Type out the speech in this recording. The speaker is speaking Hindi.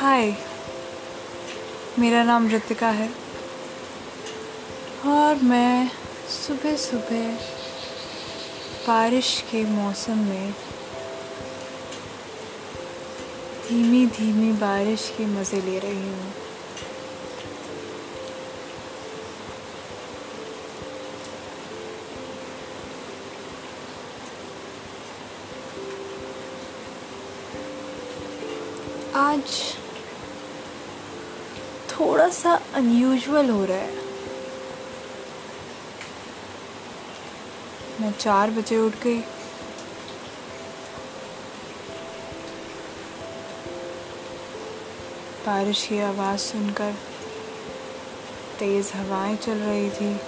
हाय, मेरा नाम ऋतिका है। और मैं सुबह सुबह बारिश के मौसम में धीमी धीमी बारिश के मज़े ले रही हूँ। आज थोड़ा सा अनयूजुअल हो रहा है। मैं चार बजे उठ गई। बारिश की आवाज़ सुनकर तेज़ हवाएँ चल रही थी।